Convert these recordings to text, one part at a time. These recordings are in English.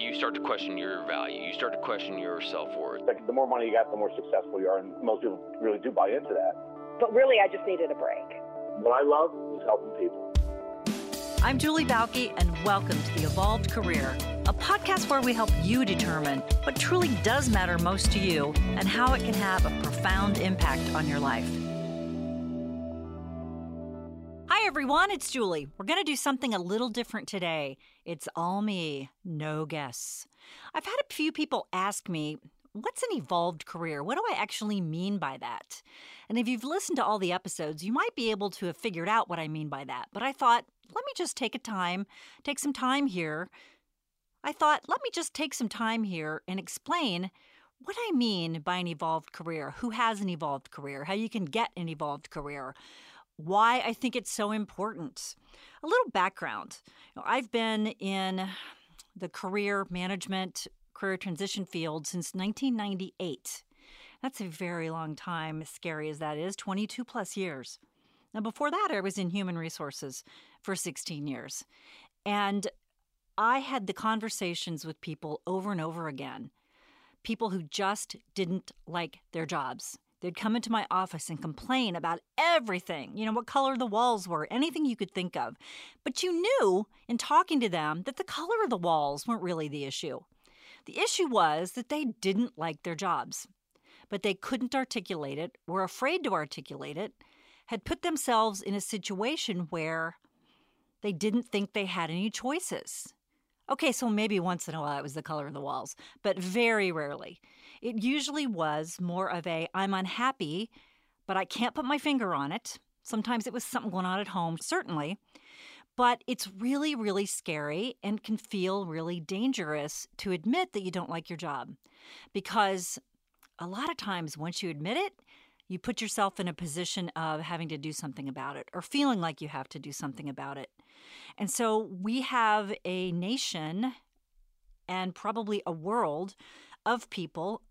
you start to question your value. You start to question your self worth. Like the more money you got, the more successful you are, and most people really do buy into that. But really, I just needed a break. What I love is helping people. I'm Julie Bauke, and welcome to The Evolved Career, a podcast where we help you determine what truly does matter most to you and how it can have a profound impact on your life. Everyone, it's Julie. We're going to do something a little different today. It's all me, no guests. I've had a few people ask me, What's an evolved career? What do I actually mean by that? And if you've listened to all the episodes, you might be able to have figured out what I mean by that. But I thought, let me just take a time, take some time here. I thought, let me just take some time here and explain what I mean by an evolved career, who has an evolved career, how you can get an evolved career, why I think it's so important. A little background I've been in the career management career transition field since 1998. That's a very long time, as scary as that is 22 plus years. Now, before that, I was in human resources for 16 years. And I had the conversations with people over and over again people who just didn't like their jobs. They'd come into my office and complain about everything, you know, what color the walls were, anything you could think of. But you knew in talking to them that the color of the walls weren't really the issue. The issue was that they didn't like their jobs, but they couldn't articulate it, were afraid to articulate it, had put themselves in a situation where they didn't think they had any choices. Okay, so maybe once in a while it was the color of the walls, but very rarely. It usually was more of a I'm unhappy, but I can't put my finger on it. Sometimes it was something going on at home, certainly. But it's really, really scary and can feel really dangerous to admit that you don't like your job. Because a lot of times, once you admit it, you put yourself in a position of having to do something about it or feeling like you have to do something about it. And so we have a nation and probably a world of people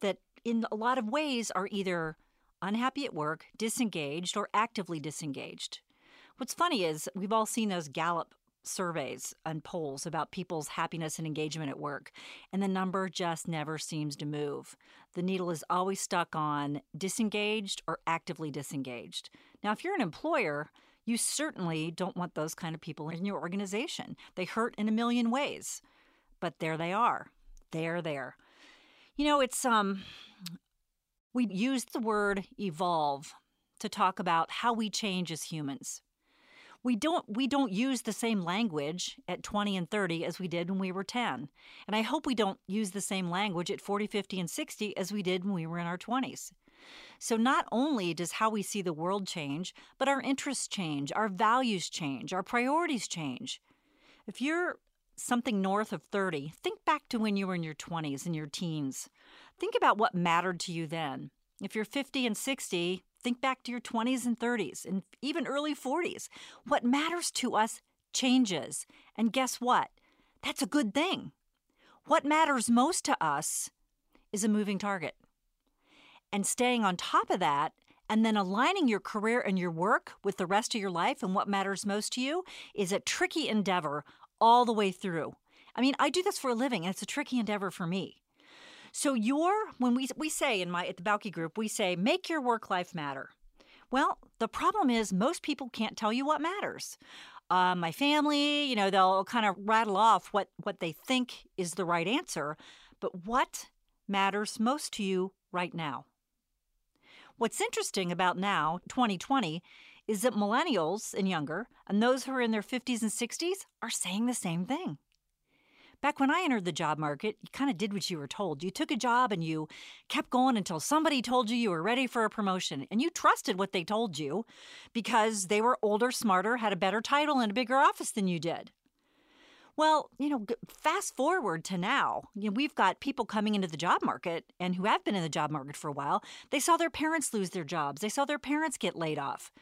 that, in a lot of ways, are either unhappy at work, disengaged, or actively disengaged. What's funny is we've all seen those Gallup surveys and polls about people's happiness and engagement at work, and the number just never seems to move. The needle is always stuck on disengaged or actively disengaged. Now, if you're an employer, you certainly don't want those kind of people in your organization. They hurt in a million ways, but there they are. They're there. You know, it's um we use the word evolve to talk about how we change as humans. We don't we don't use the same language at 20 and 30 as we did when we were 10 and i hope we don't use the same language at 40 50 and 60 as we did when we were in our 20s so not only does how we see the world change but our interests change our values change our priorities change. If you're something north of 30 think back to when you were in your 20s and your teens think about what mattered to you then if you're 50 and 60 Think back to your 20s and 30s and even early 40s. What matters to us changes. And guess what? That's a good thing. What matters most to us is a moving target. And staying on top of that and then aligning your career and your work with the rest of your life and what matters most to you is a tricky endeavor all the way through. I mean, I do this for a living, and it's a tricky endeavor for me. So your when we we say in my at the Bauke group, we say make your work life matter. Well, the problem is most people can't tell you what matters. Uh, my family, you know, they'll kind of rattle off what what they think is the right answer, but what matters most to you right now? What's interesting about now, 2020, is that millennials and younger, and those who are in their 50s and 60s, are saying the same thing. Back when I entered the job market, you kind of did what you were told. You took a job and you kept going until somebody told you you were ready for a promotion. And you trusted what they told you because they were older, smarter, had a better title, and a bigger office than you did. Well, you know, fast forward to now, you know, we've got people coming into the job market and who have been in the job market for a while. They saw their parents lose their jobs, they saw their parents get laid off.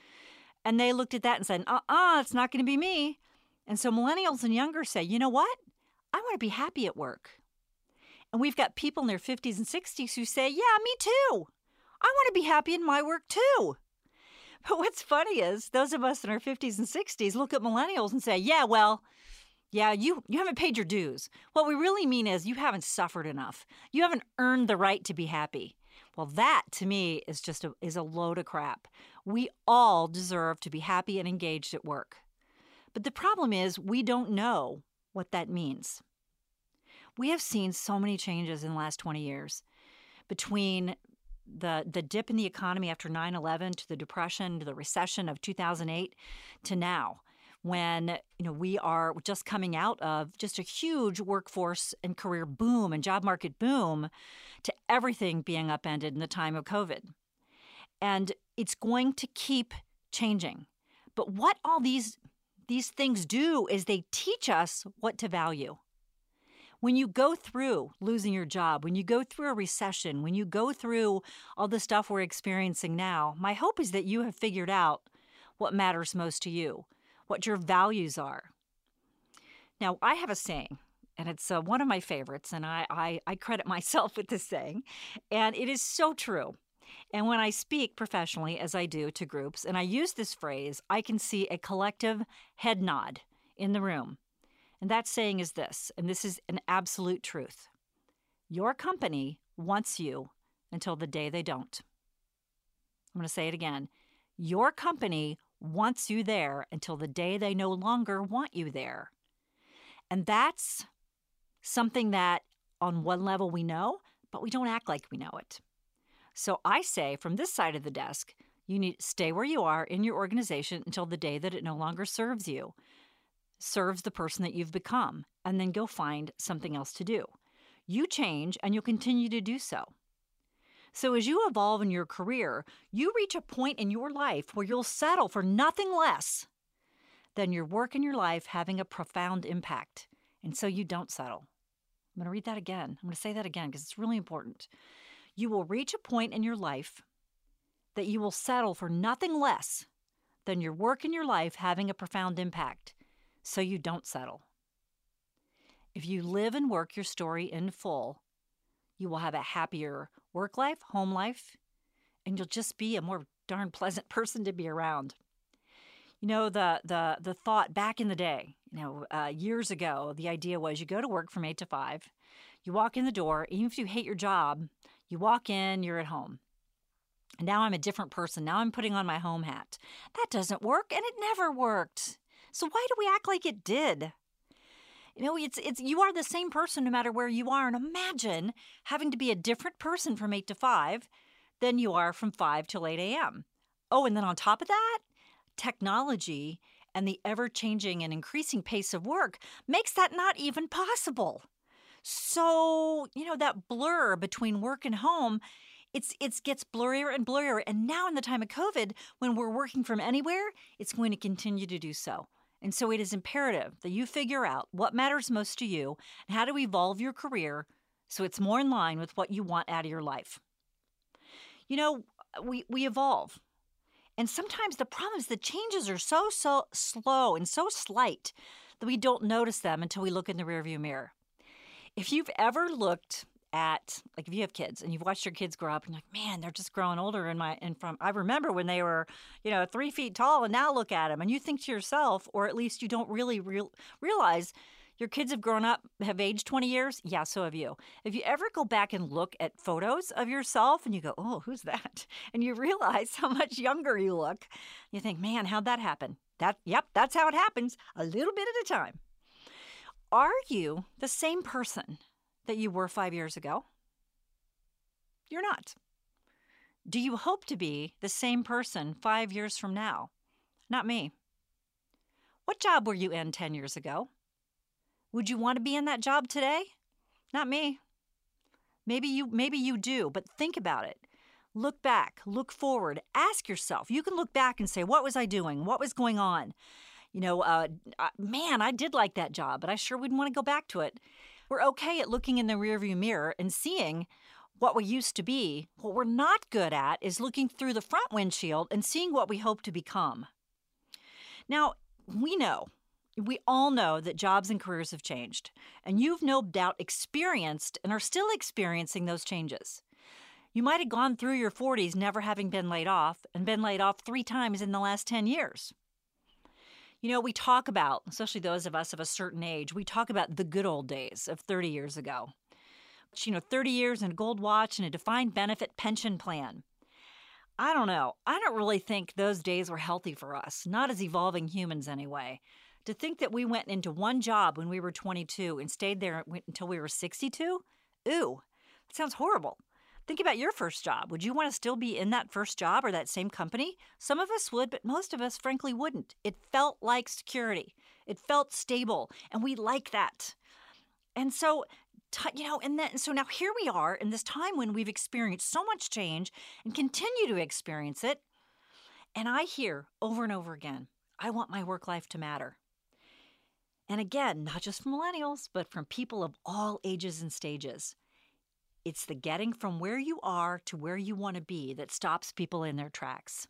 And they looked at that and said, uh uh-uh, uh, it's not going to be me. And so millennials and younger say, you know what? I want to be happy at work. And we've got people in their 50s and 60s who say, Yeah, me too. I want to be happy in my work too. But what's funny is those of us in our 50s and 60s look at millennials and say, Yeah, well, Yeah, you, you haven't paid your dues. What we really mean is you haven't suffered enough. You haven't earned the right to be happy. Well, that to me is just a, is a load of crap. We all deserve to be happy and engaged at work. But the problem is we don't know what that means. We have seen so many changes in the last 20 years between the the dip in the economy after 9/11 to the depression to the recession of 2008 to now when you know we are just coming out of just a huge workforce and career boom and job market boom to everything being upended in the time of COVID. And it's going to keep changing. But what all these these things do is they teach us what to value. When you go through losing your job, when you go through a recession, when you go through all the stuff we're experiencing now, my hope is that you have figured out what matters most to you what your values are. Now, I have a saying, and it's uh, one of my favorites, and I, I, I credit myself with this saying, and it is so true. And when I speak professionally, as I do to groups, and I use this phrase, I can see a collective head nod in the room. And that saying is this, and this is an absolute truth Your company wants you until the day they don't. I'm going to say it again. Your company wants you there until the day they no longer want you there. And that's something that on one level we know, but we don't act like we know it. So I say from this side of the desk, you need to stay where you are in your organization until the day that it no longer serves you, serves the person that you've become, and then go find something else to do. You change and you'll continue to do so. So, as you evolve in your career, you reach a point in your life where you'll settle for nothing less than your work and your life having a profound impact. And so you don't settle. I'm going to read that again. I'm going to say that again because it's really important. You will reach a point in your life that you will settle for nothing less than your work and your life having a profound impact. So you don't settle. If you live and work your story in full, you will have a happier work life, home life, and you'll just be a more darn pleasant person to be around. You know, the the the thought back in the day, you know, uh, years ago, the idea was you go to work from eight to five, you walk in the door, even if you hate your job, you walk in, you're at home. Now I'm a different person. Now I'm putting on my home hat. That doesn't work, and it never worked. So why do we act like it did? You know, it's it's you are the same person no matter where you are. And imagine having to be a different person from eight to five than you are from five till eight a.m. Oh, and then on top of that, technology and the ever changing and increasing pace of work makes that not even possible. So, you know, that blur between work and home, it's it gets blurrier and blurrier. And now in the time of COVID, when we're working from anywhere, it's going to continue to do so. And so it is imperative that you figure out what matters most to you and how to evolve your career so it's more in line with what you want out of your life. You know, uh, we, we evolve. And sometimes the problem is the changes are so, so slow and so slight that we don't notice them until we look in the rearview mirror. If you've ever looked at like if you have kids and you've watched your kids grow up and like man they're just growing older in my and from i remember when they were you know three feet tall and now look at them and you think to yourself or at least you don't really real, realize your kids have grown up have aged 20 years? Yeah so have you. If you ever go back and look at photos of yourself and you go oh who's that? And you realize how much younger you look you think man how'd that happen? That yep that's how it happens a little bit at a time are you the same person that you were five years ago? You're not. Do you hope to be the same person five years from now? Not me. What job were you in 10 years ago? Would you want to be in that job today? Not me. Maybe you maybe you do, but think about it. Look back, look forward, ask yourself. You can look back and say, what was I doing? What was going on? You know, uh, man, I did like that job, but I sure wouldn't want to go back to it. We're okay at looking in the rearview mirror and seeing what we used to be. What we're not good at is looking through the front windshield and seeing what we hope to become. Now, we know, we all know that jobs and careers have changed, and you've no doubt experienced and are still experiencing those changes. You might have gone through your 40s never having been laid off and been laid off three times in the last 10 years. You know, we talk about, especially those of us of a certain age, we talk about the good old days of 30 years ago. You know, 30 years and a gold watch and a defined benefit pension plan. I don't know. I don't really think those days were healthy for us, not as evolving humans anyway. To think that we went into one job when we were 22 and stayed there until we were 62? Ooh, that sounds horrible. Think about your first job. Would you want to still be in that first job or that same company? Some of us would, but most of us, frankly, wouldn't. It felt like security, it felt stable, and we like that. And so, you know, and then so now here we are in this time when we've experienced so much change and continue to experience it. And I hear over and over again, I want my work life to matter. And again, not just from millennials, but from people of all ages and stages. It's the getting from where you are to where you want to be that stops people in their tracks.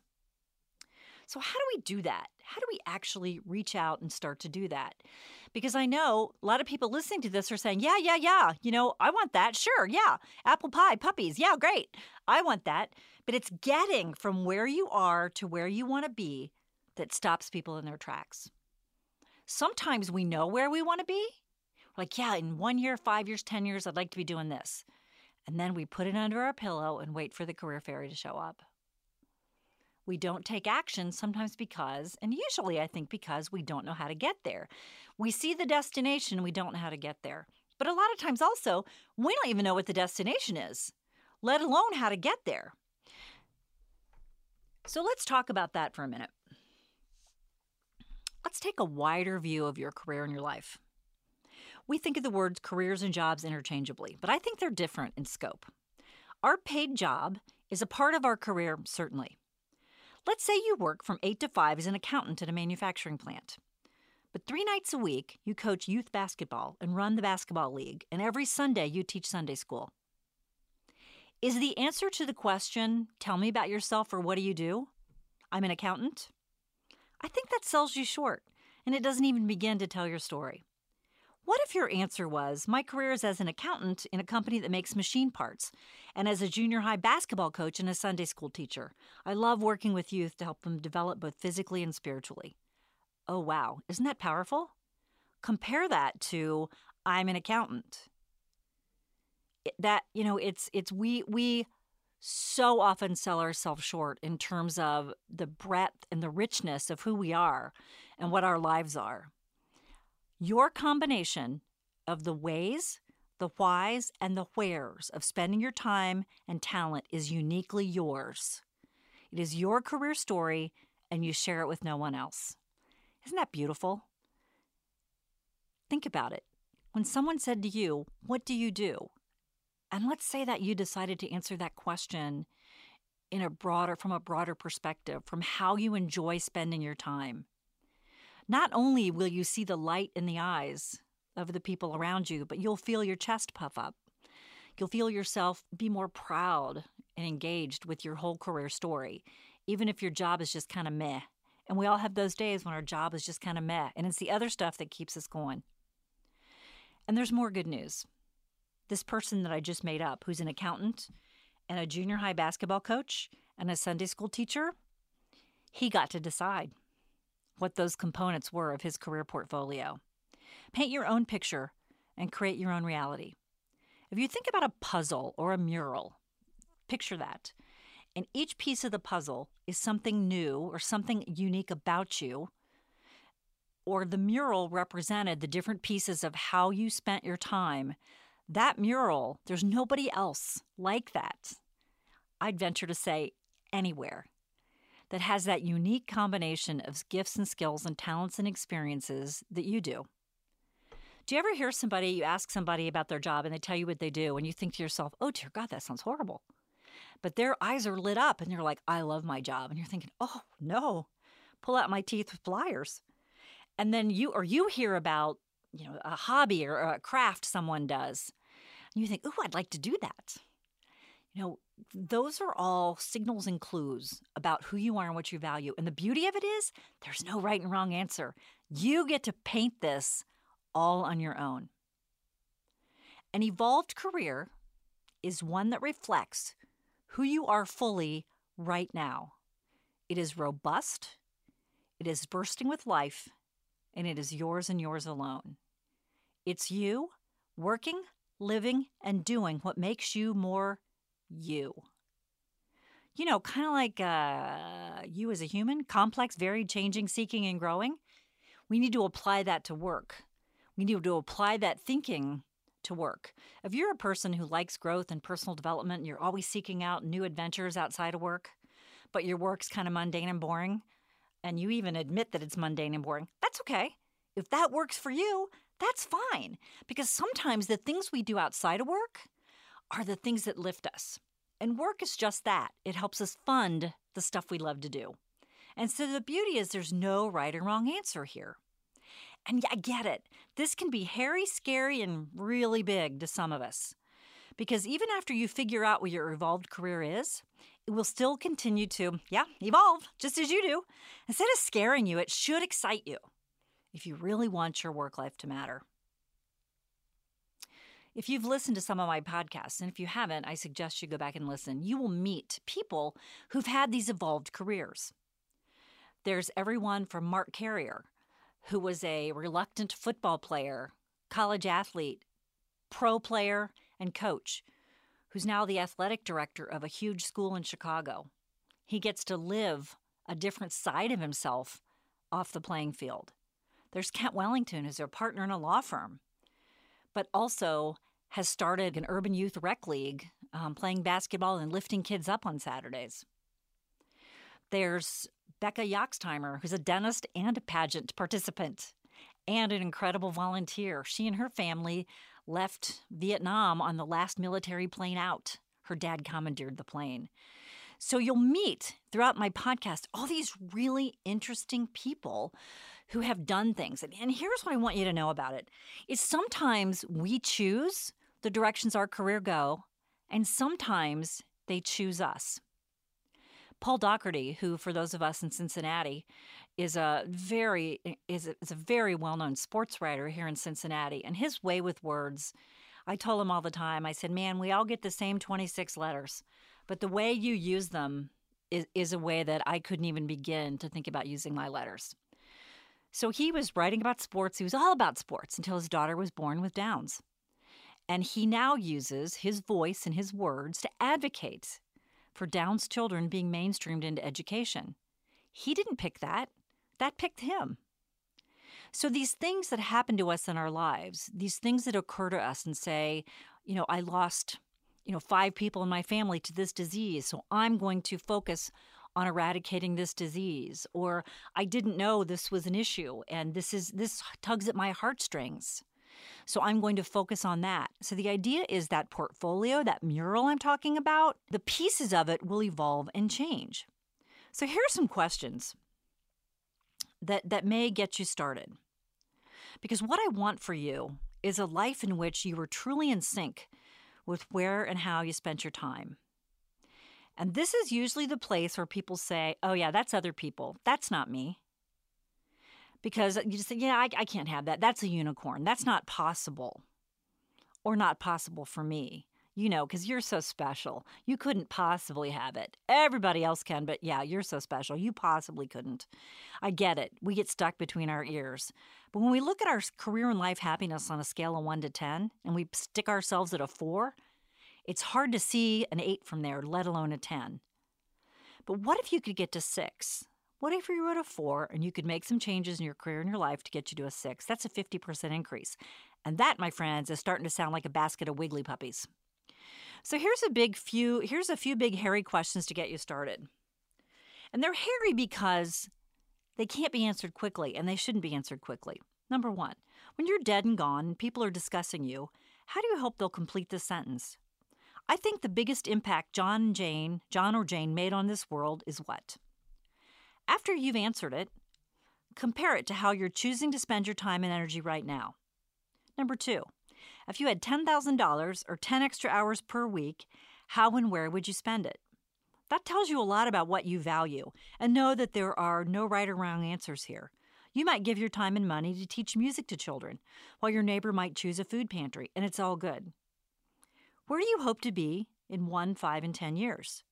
So, how do we do that? How do we actually reach out and start to do that? Because I know a lot of people listening to this are saying, yeah, yeah, yeah, you know, I want that. Sure, yeah. Apple pie, puppies, yeah, great. I want that. But it's getting from where you are to where you want to be that stops people in their tracks. Sometimes we know where we want to be. We're like, yeah, in one year, five years, 10 years, I'd like to be doing this and then we put it under our pillow and wait for the career fairy to show up. We don't take action sometimes because, and usually I think because we don't know how to get there. We see the destination, we don't know how to get there. But a lot of times also, we don't even know what the destination is, let alone how to get there. So let's talk about that for a minute. Let's take a wider view of your career and your life. We think of the words careers and jobs interchangeably, but I think they're different in scope. Our paid job is a part of our career, certainly. Let's say you work from 8 to 5 as an accountant at a manufacturing plant. But three nights a week, you coach youth basketball and run the basketball league, and every Sunday, you teach Sunday school. Is the answer to the question, tell me about yourself or what do you do? I'm an accountant? I think that sells you short, and it doesn't even begin to tell your story. What if your answer was, My career is as an accountant in a company that makes machine parts, and as a junior high basketball coach and a Sunday school teacher? I love working with youth to help them develop both physically and spiritually. Oh, wow. Isn't that powerful? Compare that to, I'm an accountant. That, you know, it's, it's, we, we, so often sell ourselves short in terms of the breadth and the richness of who we are and what our lives are. Your combination of the ways, the whys, and the wheres of spending your time and talent is uniquely yours. It is your career story, and you share it with no one else. Isn't that beautiful? Think about it. When someone said to you, What do you do? And let's say that you decided to answer that question in a broader from a broader perspective from how you enjoy spending your time not only will you see the light in the eyes of the people around you, but you'll feel your chest puff up. You'll feel yourself be more proud and engaged with your whole career story, even if your job is just kind of meh. And we all have those days when our job is just kind of meh, and it's the other stuff that keeps us going. And there's more good news. This person that I just made up, who's an accountant and a junior high basketball coach and a Sunday school teacher, he got to decide what those components were of his career portfolio. Paint your own picture and create your own reality. If you think about a puzzle or a mural, picture that. And each piece of the puzzle is something new or something unique about you, or the mural represented the different pieces of how you spent your time. That mural, there's nobody else like that. I'd venture to say anywhere that has that unique combination of gifts and skills and talents and experiences that you do. Do you ever hear somebody, you ask somebody about their job and they tell you what they do, and you think to yourself, oh, dear God, that sounds horrible. But their eyes are lit up and they're like, I love my job. And you're thinking, oh, no, pull out my teeth with pliers. And then you, or you hear about, you know, a hobby or a craft someone does. And you think, oh, I'd like to do that. You know, those are all signals and clues about who you are and what you value. And the beauty of it is, there's no right and wrong answer. You get to paint this all on your own. An evolved career is one that reflects who you are fully right now. It is robust, it is bursting with life, and it is yours and yours alone. It's you working, living, and doing what makes you more you. You know, kind of like uh, you as a human, complex, varied, changing, seeking, and growing. We need to apply that to work. We need to apply that thinking to work. If you're a person who likes growth and personal development, and you're always seeking out new adventures outside of work, but your work's kind of mundane and boring, and you even admit that it's mundane and boring, that's okay. If that works for you, that's fine. Because sometimes the things we do outside of work are the things that lift us. And work is just that it helps us fund the stuff we love to do. And so the beauty is there's no right or wrong answer here. And I get it. This can be hairy, scary, and really big to some of us. Because even after you figure out what your evolved career is, it will still continue to, yeah, evolve, just as you do. Instead of scaring you, it should excite you if you really want your work life to matter. If you've listened to some of my podcasts, and if you haven't, I suggest you go back and listen. You will meet people who've had these evolved careers. There's everyone from Mark Carrier, who was a reluctant football player, college athlete, pro player, and coach, who's now the athletic director of a huge school in Chicago. He gets to live a different side of himself off the playing field. There's Kent Wellington, who's a partner in a law firm, but also has started an urban youth rec league, um, playing basketball and lifting kids up on Saturdays. There's Becca Yaxtheimer, who's a dentist and a pageant participant and an incredible volunteer. She and her family left Vietnam on the last military plane out. Her dad commandeered the plane. So you'll meet throughout my podcast all these really interesting people who have done things. And here's what I want you to know about it. Is sometimes we choose the directions our career go, and sometimes they choose us. Paul Daugherty, who for those of us in Cincinnati is a very is a, is a very well-known sports writer here in Cincinnati and his way with words I told him all the time I said man we all get the same 26 letters but the way you use them is, is a way that I couldn't even begin to think about using my letters. So he was writing about sports. He was all about sports until his daughter was born with Downs. And he now uses his voice and his words to advocate for Downs children being mainstreamed into education. He didn't pick that, that picked him. So, these things that happen to us in our lives, these things that occur to us and say, you know, I lost, you know, five people in my family to this disease, so I'm going to focus on eradicating this disease or I didn't know this was an issue and this is this tugs at my heartstrings. So I'm going to focus on that. So the idea is that portfolio, that mural I'm talking about, the pieces of it will evolve and change. So here are some questions that, that may get you started. Because what I want for you is a life in which you are truly in sync with where and how you spent your time. And this is usually the place where people say, oh, yeah, that's other people. That's not me because you just say, yeah, I, I can't have that. That's a unicorn. That's not possible. Or not possible for me, you know, because you're so special. You couldn't possibly have it. Everybody else can, but yeah, you're so special. You possibly couldn't. I get it. We get stuck between our ears. But when we look at our career and life happiness on a scale of one to 10 and we stick ourselves at a four, it's hard to see an eight from there, let alone a 10. But what if you could get to six? What if you were a four and you could make some changes in your career and your life to get you to a six? That's a 50% increase. And that, my friends, is starting to sound like a basket of wiggly puppies. So here's a big few here's a few big hairy questions to get you started. And they're hairy because they can't be answered quickly and they shouldn't be answered quickly. Number 1, when you're dead and gone and people are discussing you, how do you hope they'll complete this sentence? I think the biggest impact John Jane, John or Jane made on this world is what? After you've answered it, compare it to how you're choosing to spend your time and energy right now. Number two, if you had $10,000 or 10 extra hours per week, how and where would you spend it? That tells you a lot about what you value, and know that there are no right or wrong answers here. You might give your time and money to teach music to children, while your neighbor might choose a food pantry, and it's all good. Where do you hope to be in one, five, and 10 years?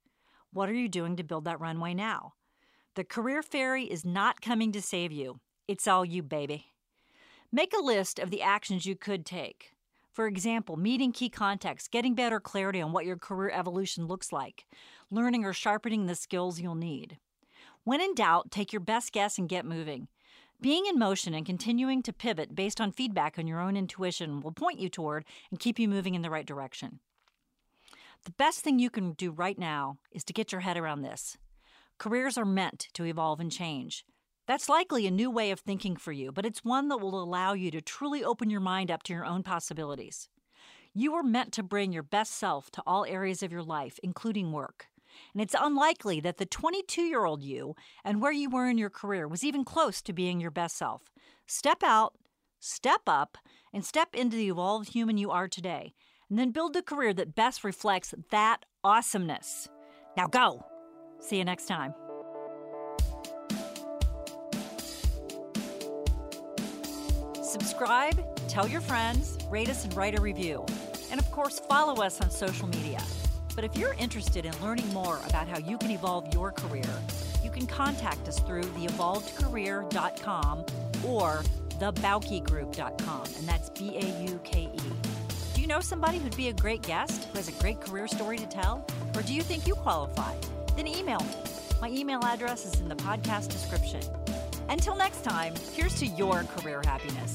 What are you doing to build that runway now? The career fairy is not coming to save you. It's all you, baby. Make a list of the actions you could take. For example, meeting key contacts, getting better clarity on what your career evolution looks like, learning or sharpening the skills you'll need. When in doubt, take your best guess and get moving. Being in motion and continuing to pivot based on feedback on your own intuition will point you toward and keep you moving in the right direction. The best thing you can do right now is to get your head around this. Careers are meant to evolve and change. That's likely a new way of thinking for you, but it's one that will allow you to truly open your mind up to your own possibilities. You are meant to bring your best self to all areas of your life, including work. And it's unlikely that the 22 year old you and where you were in your career was even close to being your best self. Step out, step up, and step into the evolved human you are today, and then build the career that best reflects that awesomeness. Now go! See you next time. Subscribe, tell your friends, rate us, and write a review. And of course, follow us on social media. But if you're interested in learning more about how you can evolve your career, you can contact us through theevolvedcareer.com or thebaukegroup.com, and that's B A U K E. Do you know somebody who'd be a great guest who has a great career story to tell? Or do you think you qualify? Then email me. My email address is in the podcast description. Until next time, here's to your career happiness.